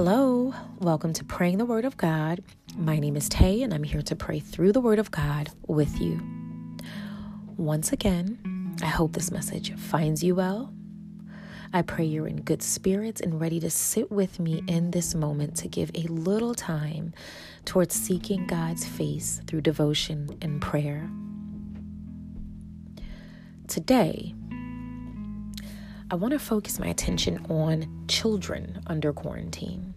Hello, welcome to Praying the Word of God. My name is Tay, and I'm here to pray through the Word of God with you. Once again, I hope this message finds you well. I pray you're in good spirits and ready to sit with me in this moment to give a little time towards seeking God's face through devotion and prayer. Today, I want to focus my attention on children under quarantine,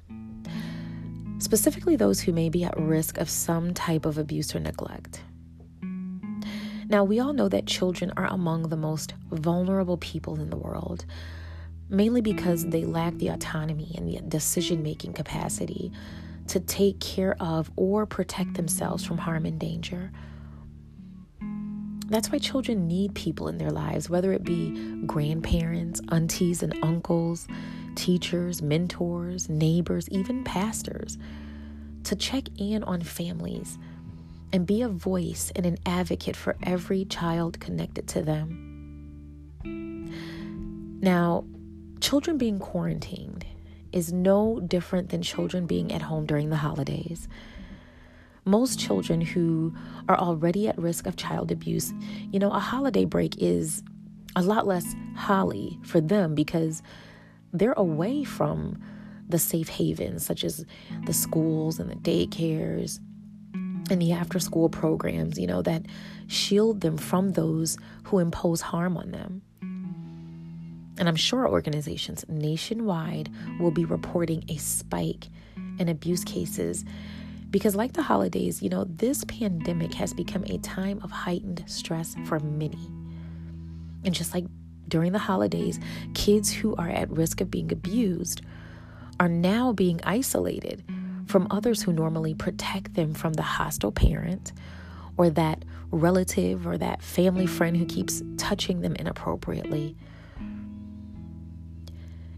specifically those who may be at risk of some type of abuse or neglect. Now, we all know that children are among the most vulnerable people in the world, mainly because they lack the autonomy and the decision making capacity to take care of or protect themselves from harm and danger. That's why children need people in their lives, whether it be grandparents, aunties and uncles, teachers, mentors, neighbors, even pastors, to check in on families and be a voice and an advocate for every child connected to them. Now, children being quarantined is no different than children being at home during the holidays most children who are already at risk of child abuse, you know, a holiday break is a lot less holly for them because they're away from the safe havens such as the schools and the daycares and the after school programs, you know, that shield them from those who impose harm on them. And I'm sure organizations nationwide will be reporting a spike in abuse cases because, like the holidays, you know, this pandemic has become a time of heightened stress for many. And just like during the holidays, kids who are at risk of being abused are now being isolated from others who normally protect them from the hostile parent or that relative or that family friend who keeps touching them inappropriately.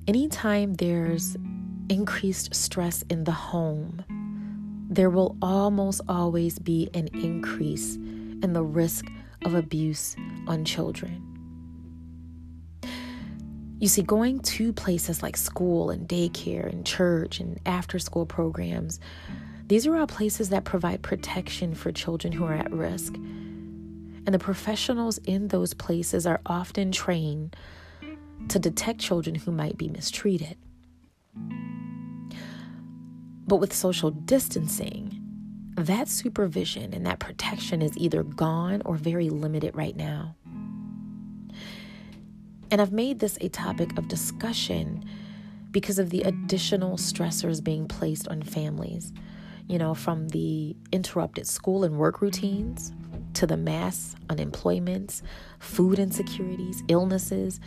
Anytime there's increased stress in the home, there will almost always be an increase in the risk of abuse on children. You see, going to places like school and daycare and church and after school programs, these are all places that provide protection for children who are at risk. And the professionals in those places are often trained to detect children who might be mistreated. But with social distancing, that supervision and that protection is either gone or very limited right now. And I've made this a topic of discussion because of the additional stressors being placed on families. You know, from the interrupted school and work routines to the mass unemployments, food insecurities, illnesses,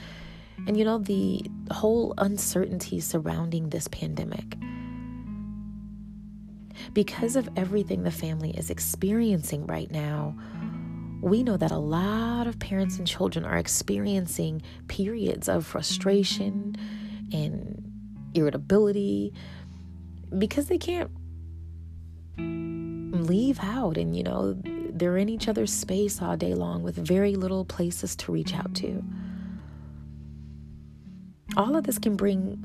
and you know, the whole uncertainty surrounding this pandemic because of everything the family is experiencing right now, we know that a lot of parents and children are experiencing periods of frustration and irritability because they can't leave out and you know they're in each other's space all day long with very little places to reach out to. All of this can bring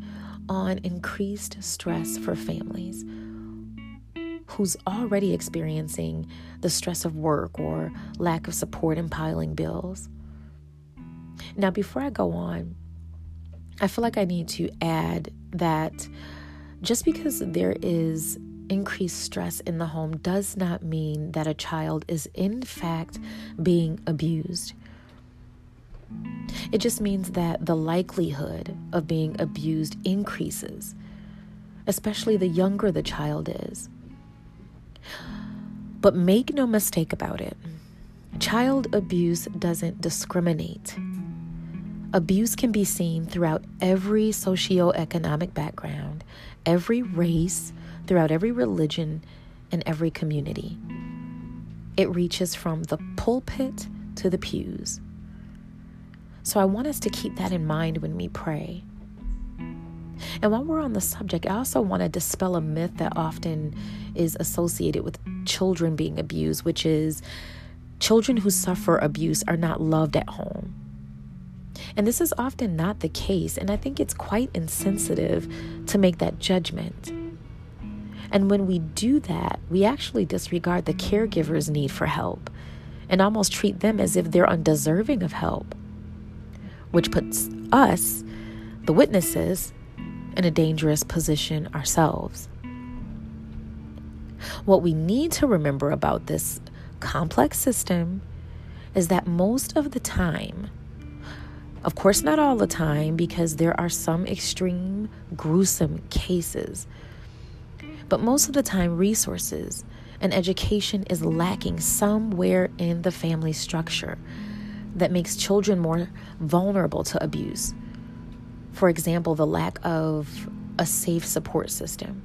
on increased stress for families who's already experiencing the stress of work or lack of support in piling bills. Now, before I go on, I feel like I need to add that just because there is increased stress in the home does not mean that a child is in fact being abused. It just means that the likelihood of being abused increases, especially the younger the child is. But make no mistake about it child abuse doesn't discriminate. Abuse can be seen throughout every socioeconomic background, every race, throughout every religion, and every community. It reaches from the pulpit to the pews. So I want us to keep that in mind when we pray. And while we're on the subject, I also want to dispel a myth that often is associated with children being abused, which is children who suffer abuse are not loved at home. And this is often not the case, and I think it's quite insensitive to make that judgment. And when we do that, we actually disregard the caregiver's need for help and almost treat them as if they're undeserving of help, which puts us, the witnesses, in a dangerous position ourselves. What we need to remember about this complex system is that most of the time, of course, not all the time, because there are some extreme, gruesome cases, but most of the time, resources and education is lacking somewhere in the family structure that makes children more vulnerable to abuse. For example, the lack of a safe support system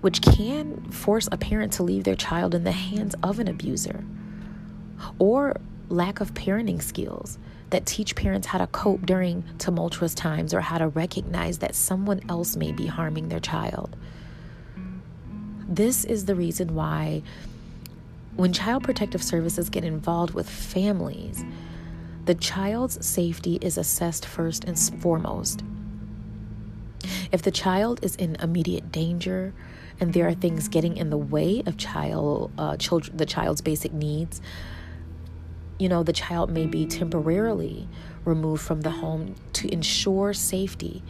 which can force a parent to leave their child in the hands of an abuser, or lack of parenting skills that teach parents how to cope during tumultuous times or how to recognize that someone else may be harming their child. This is the reason why, when Child Protective Services get involved with families, the child's safety is assessed first and foremost. If the child is in immediate danger, and there are things getting in the way of child uh, children the child's basic needs you know the child may be temporarily removed from the home to ensure safety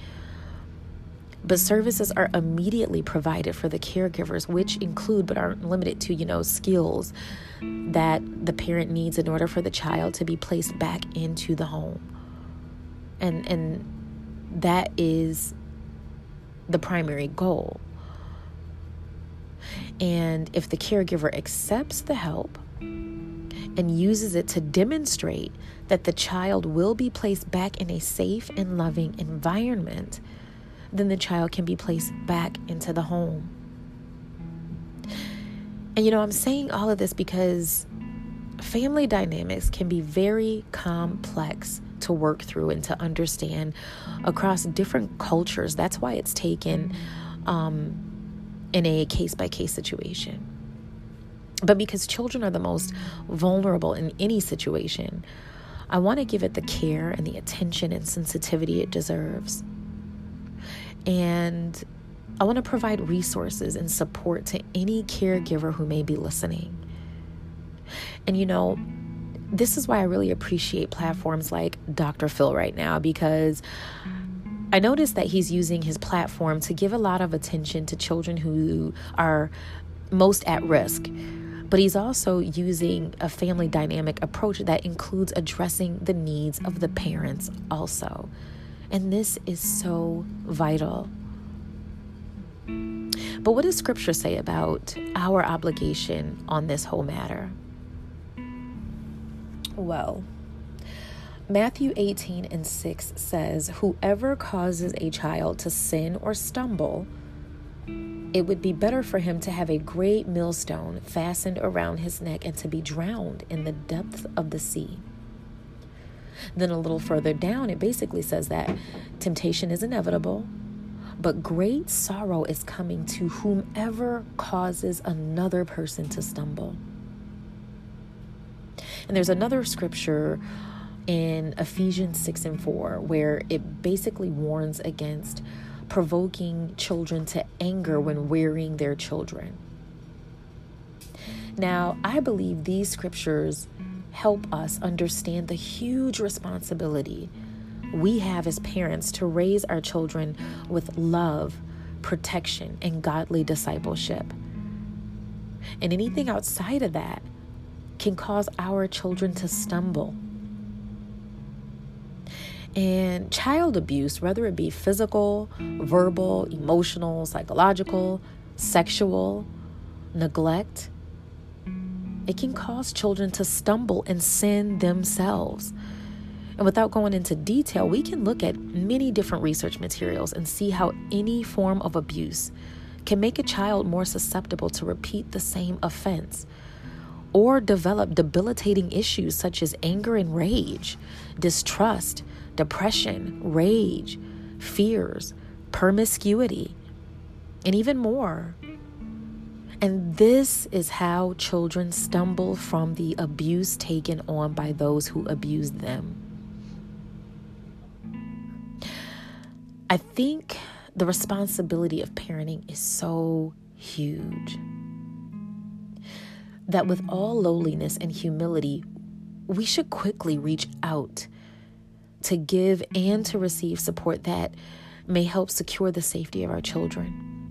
but services are immediately provided for the caregivers which include but aren't limited to you know skills that the parent needs in order for the child to be placed back into the home. And and that is the primary goal. And if the caregiver accepts the help and uses it to demonstrate that the child will be placed back in a safe and loving environment, then the child can be placed back into the home. And you know, I'm saying all of this because family dynamics can be very complex to work through and to understand across different cultures. That's why it's taken um, in a case by case situation. But because children are the most vulnerable in any situation, I want to give it the care and the attention and sensitivity it deserves. And I want to provide resources and support to any caregiver who may be listening. And you know, this is why I really appreciate platforms like Dr. Phil right now because I noticed that he's using his platform to give a lot of attention to children who are most at risk. But he's also using a family dynamic approach that includes addressing the needs of the parents also. And this is so vital. But what does scripture say about our obligation on this whole matter? Well, Matthew 18 and 6 says, Whoever causes a child to sin or stumble, it would be better for him to have a great millstone fastened around his neck and to be drowned in the depth of the sea. Then a little further down, it basically says that temptation is inevitable, but great sorrow is coming to whomever causes another person to stumble. And there's another scripture in Ephesians 6 and 4, where it basically warns against provoking children to anger when wearying their children. Now, I believe these scriptures help us understand the huge responsibility we have as parents to raise our children with love, protection, and godly discipleship. And anything outside of that can cause our children to stumble and child abuse, whether it be physical, verbal, emotional, psychological, sexual, neglect, it can cause children to stumble and sin themselves. And without going into detail, we can look at many different research materials and see how any form of abuse can make a child more susceptible to repeat the same offense or develop debilitating issues such as anger and rage, distrust, depression, rage, fears, promiscuity, and even more. And this is how children stumble from the abuse taken on by those who abuse them. I think the responsibility of parenting is so huge. That with all lowliness and humility, we should quickly reach out to give and to receive support that may help secure the safety of our children.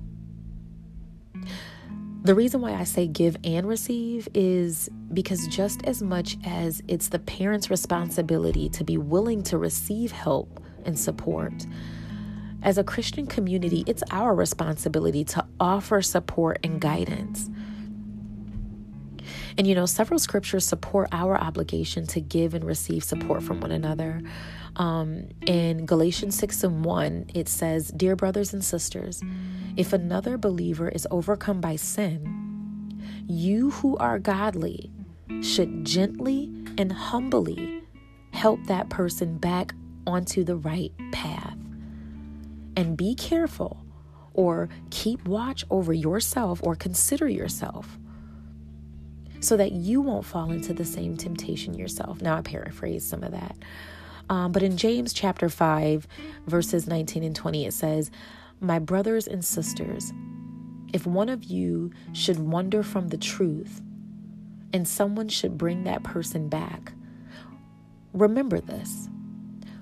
The reason why I say give and receive is because just as much as it's the parent's responsibility to be willing to receive help and support, as a Christian community, it's our responsibility to offer support and guidance. And you know, several scriptures support our obligation to give and receive support from one another. Um, in Galatians 6 and 1, it says, Dear brothers and sisters, if another believer is overcome by sin, you who are godly should gently and humbly help that person back onto the right path. And be careful or keep watch over yourself or consider yourself so that you won't fall into the same temptation yourself. Now, I paraphrase some of that. Um, but in James chapter 5, verses 19 and 20, it says, My brothers and sisters, if one of you should wander from the truth and someone should bring that person back, remember this.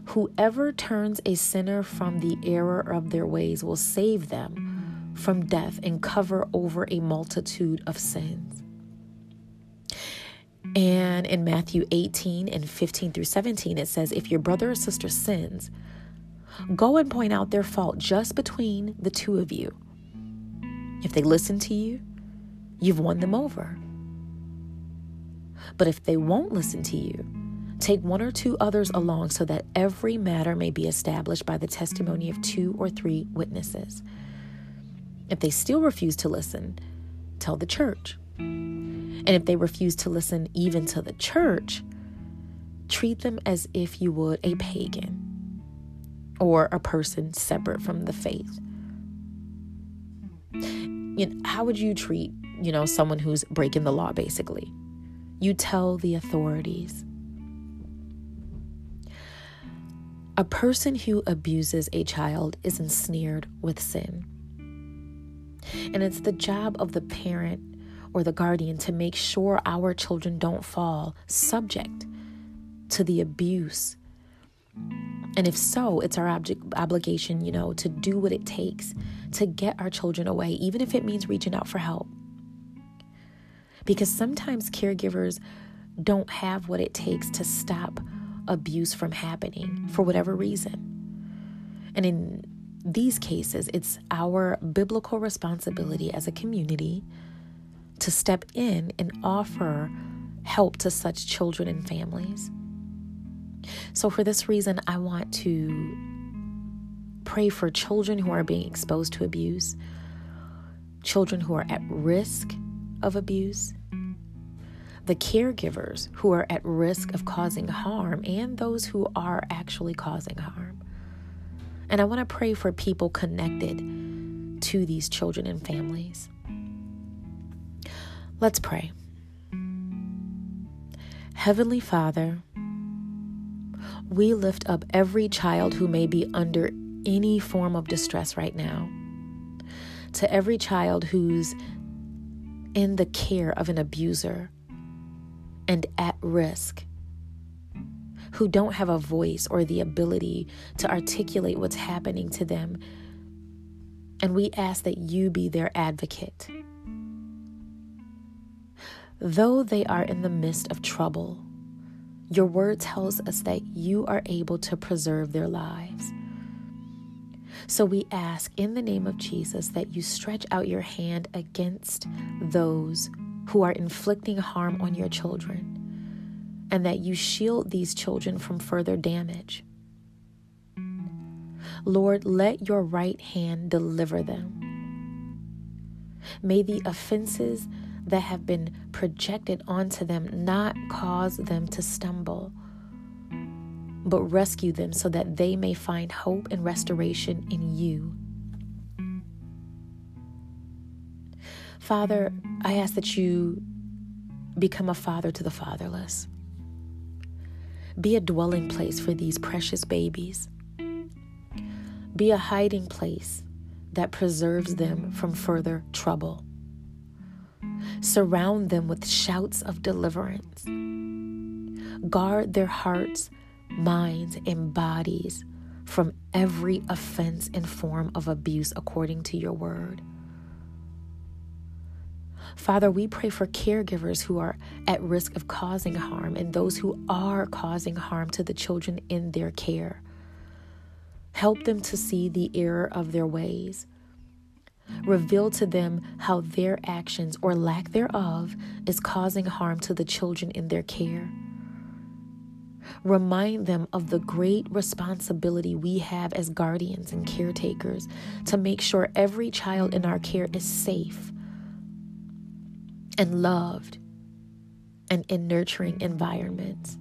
Whoever turns a sinner from the error of their ways will save them from death and cover over a multitude of sins. And in Matthew 18 and 15 through 17, it says, If your brother or sister sins, go and point out their fault just between the two of you. If they listen to you, you've won them over. But if they won't listen to you, take one or two others along so that every matter may be established by the testimony of two or three witnesses. If they still refuse to listen, tell the church. And if they refuse to listen even to the church, treat them as if you would a pagan or a person separate from the faith. You know, how would you treat, you know, someone who's breaking the law basically? You tell the authorities. A person who abuses a child is ensnared with sin. And it's the job of the parent or the guardian to make sure our children don't fall subject to the abuse. And if so, it's our obligation, you know, to do what it takes to get our children away, even if it means reaching out for help. Because sometimes caregivers don't have what it takes to stop abuse from happening for whatever reason. And in these cases, it's our biblical responsibility as a community to step in and offer help to such children and families. So, for this reason, I want to pray for children who are being exposed to abuse, children who are at risk of abuse, the caregivers who are at risk of causing harm, and those who are actually causing harm. And I want to pray for people connected to these children and families. Let's pray. Heavenly Father, we lift up every child who may be under any form of distress right now. To every child who's in the care of an abuser and at risk, who don't have a voice or the ability to articulate what's happening to them. And we ask that you be their advocate Though they are in the midst of trouble, your word tells us that you are able to preserve their lives. So we ask in the name of Jesus that you stretch out your hand against those who are inflicting harm on your children and that you shield these children from further damage. Lord, let your right hand deliver them. May the offenses that have been projected onto them not cause them to stumble, but rescue them so that they may find hope and restoration in you. Father, I ask that you become a father to the fatherless. Be a dwelling place for these precious babies. Be a hiding place that preserves them from further trouble. Surround them with shouts of deliverance. Guard their hearts, minds, and bodies from every offense and form of abuse according to your word. Father, we pray for caregivers who are at risk of causing harm and those who are causing harm to the children in their care. Help them to see the error of their ways. Reveal to them how their actions or lack thereof is causing harm to the children in their care. Remind them of the great responsibility we have as guardians and caretakers to make sure every child in our care is safe and loved and in nurturing environments.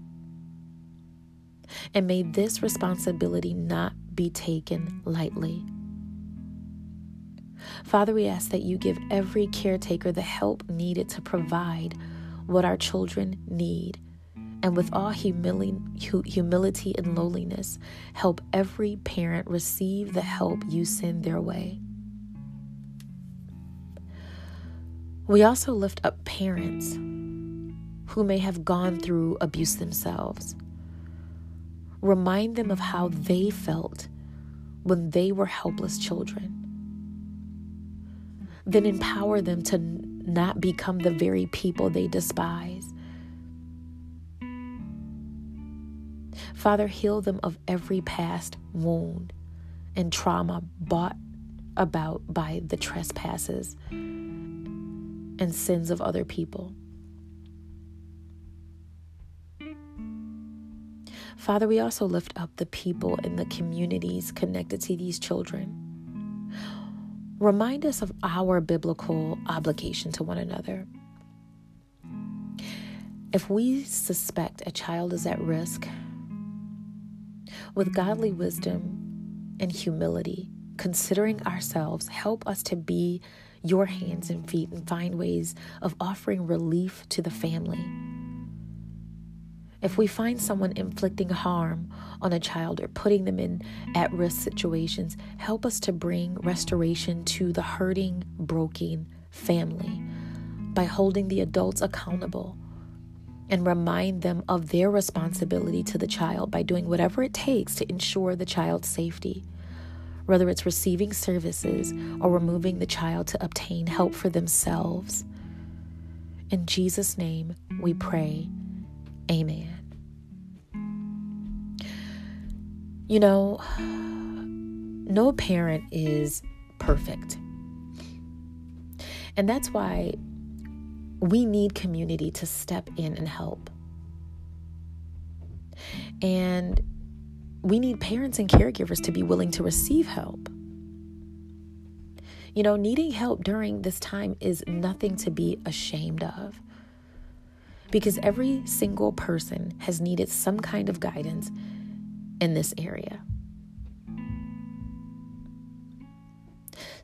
And may this responsibility not be taken lightly. Father, we ask that you give every caretaker the help needed to provide what our children need. And with all humility, and lowliness, help every parent receive the help you send their way. We also lift up parents who may have gone through abuse themselves. Remind them of how they felt when they were helpless children. Then empower them to not become the very people they despise. Father, heal them of every past wound and trauma brought about by the trespasses and sins of other people. Father, we also lift up the people in the communities connected to these children. Remind us of our biblical obligation to one another. If we suspect a child is at risk, with godly wisdom and humility, considering ourselves, help us to be your hands and feet and find ways of offering relief to the family. If we find someone inflicting harm on a child or putting them in at risk situations, help us to bring restoration to the hurting, broken family by holding the adults accountable and remind them of their responsibility to the child by doing whatever it takes to ensure the child's safety whether it's receiving services or removing the child to obtain help for themselves. In Jesus' name we pray. Amen. You know, no parent is perfect. And that's why we need community to step in and help. And we need parents and caregivers to be willing to receive help. You know, needing help during this time is nothing to be ashamed of because every single person has needed some kind of guidance in this area.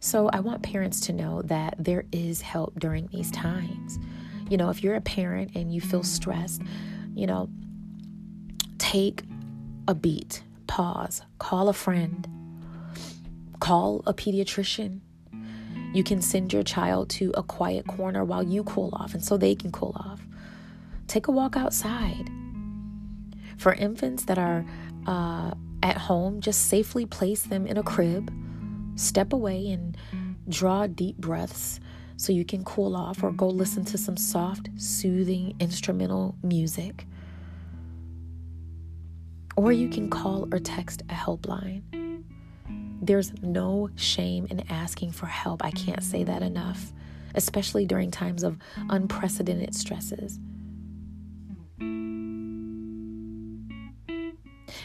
So I want parents to know that there is help during these times. You know, if you're a parent and you feel stressed, you know, take a beat, pause, call a friend, call a pediatrician. You can send your child to a quiet corner while you cool off and so they can cool off. Take a walk outside. For infants that are uh, at home, just safely place them in a crib, step away and draw deep breaths so you can cool off or go listen to some soft, soothing instrumental music or you can call or text a helpline. There's no shame in asking for help. I can't say that enough, especially during times of unprecedented stresses.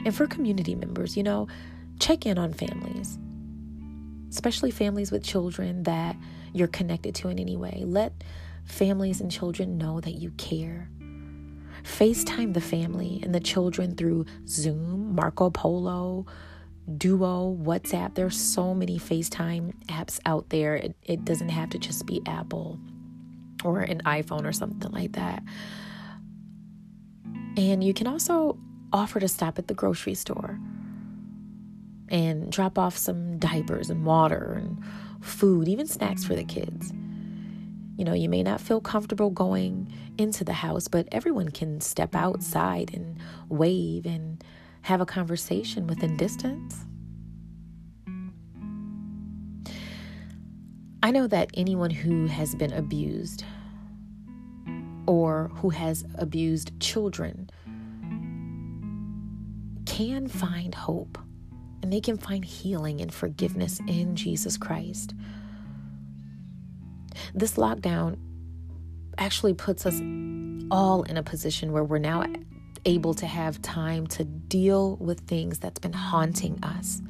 And for community members, you know, check in on families, especially families with children that you're connected to in any way. Let families and children know that you care. FaceTime the family and the children through Zoom, Marco Polo, Duo, WhatsApp. There's so many FaceTime apps out there. It, it doesn't have to just be Apple or an iPhone or something like that. And you can also offer to stop at the grocery store. and drop off some diapers and water and food, even snacks for the kids. You know, you may not feel comfortable going into the house, but everyone can step outside and wave and have a conversation within distance. I know that anyone who has been abused or who has abused children can find hope and they can find healing and forgiveness in Jesus Christ. This lockdown actually puts us all in a position where we're now able to have time to deal with things that's been haunting us.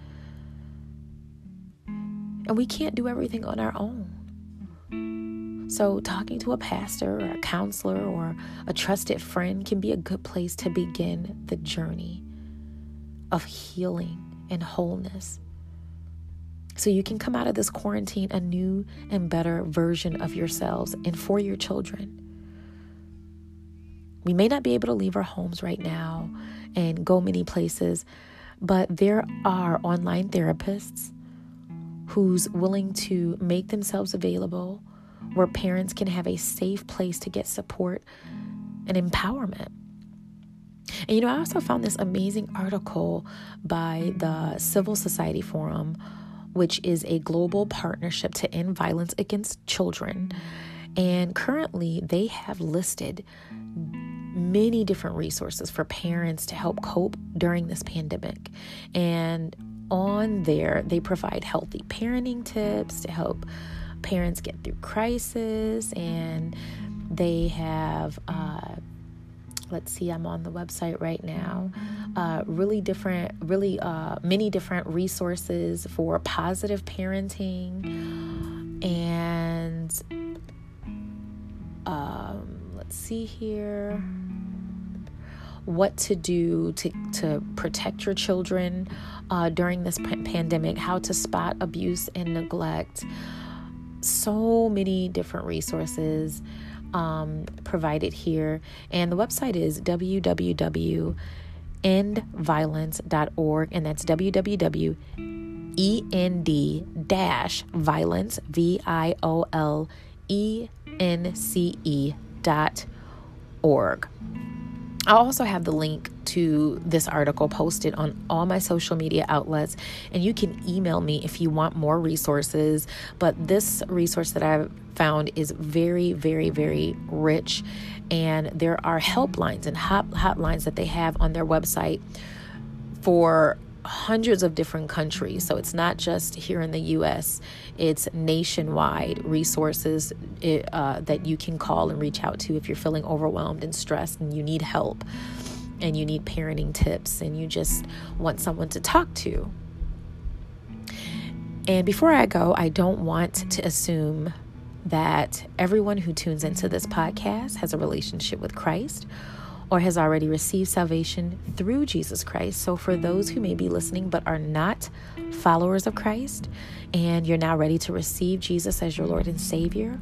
And we can't do everything on our own. So, talking to a pastor or a counselor or a trusted friend can be a good place to begin the journey of healing and wholeness. So you can come out of this quarantine a new and better version of yourselves and for your children. We may not be able to leave our homes right now and go many places, but there are online therapists who's willing to make themselves available where parents can have a safe place to get support and empowerment. And you know, I also found this amazing article by the Civil Society Forum, which is a global partnership to end violence against children. And currently, they have listed many different resources for parents to help cope during this pandemic. And on there, they provide healthy parenting tips to help parents get through crisis, and they have uh, let's see i'm on the website right now. Uh, really different really uh, many different resources for positive parenting. And um, let's see here. What to do to, to protect your children uh, during this p- pandemic. How to spot abuse and neglect. So many different resources um, provided here. And the website is www.endviolence.org, and that's www.end dash violence, dot org. I'll also have the link to this article posted on all my social media outlets, and you can email me if you want more resources. But this resource that I've found is very, very, very rich, and there are helplines and hot hotlines that they have on their website for hundreds of different countries. So it's not just here in the US, it's nationwide resources uh, that you can call and reach out to if you're feeling overwhelmed and stressed and you need help and you need parenting tips and you just want someone to talk to. And before I go, I don't want to assume that everyone who tunes into this podcast has a relationship with Christ or has already received salvation through Jesus Christ. So, for those who may be listening but are not followers of Christ, and you're now ready to receive Jesus as your Lord and Savior,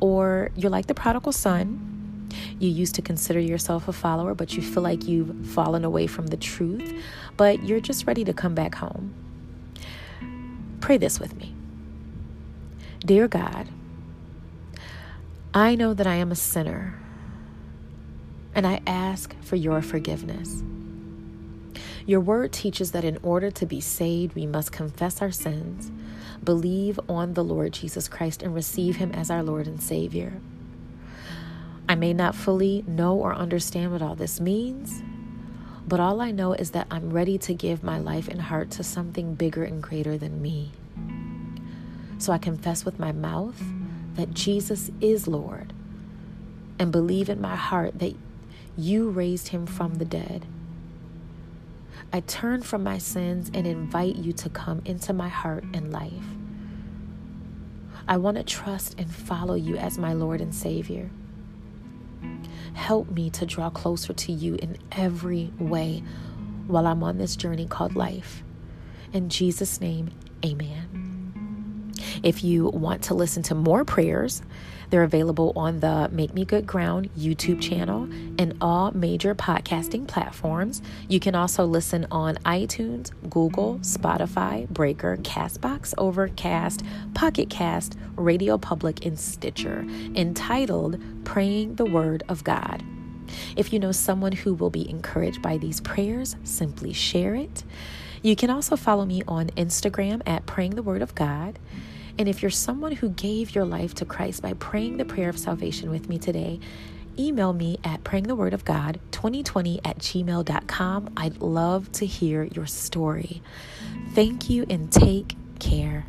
or you're like the prodigal son, you used to consider yourself a follower, but you feel like you've fallen away from the truth, but you're just ready to come back home. Pray this with me Dear God, I know that I am a sinner and I ask for your forgiveness. Your word teaches that in order to be saved, we must confess our sins, believe on the Lord Jesus Christ, and receive him as our Lord and Savior. I may not fully know or understand what all this means, but all I know is that I'm ready to give my life and heart to something bigger and greater than me. So I confess with my mouth that Jesus is Lord and believe in my heart that you raised him from the dead. I turn from my sins and invite you to come into my heart and life. I want to trust and follow you as my Lord and Savior. Help me to draw closer to you in every way while I'm on this journey called life. In Jesus' name, amen. If you want to listen to more prayers, they're available on the Make Me Good Ground YouTube channel and all major podcasting platforms. You can also listen on iTunes, Google, Spotify, Breaker, Castbox, Overcast, Pocket Cast, Radio Public, and Stitcher, entitled Praying the Word of God. If you know someone who will be encouraged by these prayers, simply share it. You can also follow me on Instagram at Praying the Word of God. And if you're someone who gave your life to Christ by praying the prayer of salvation with me today, email me at prayingthewordofgod2020 at gmail.com. I'd love to hear your story. Thank you and take care.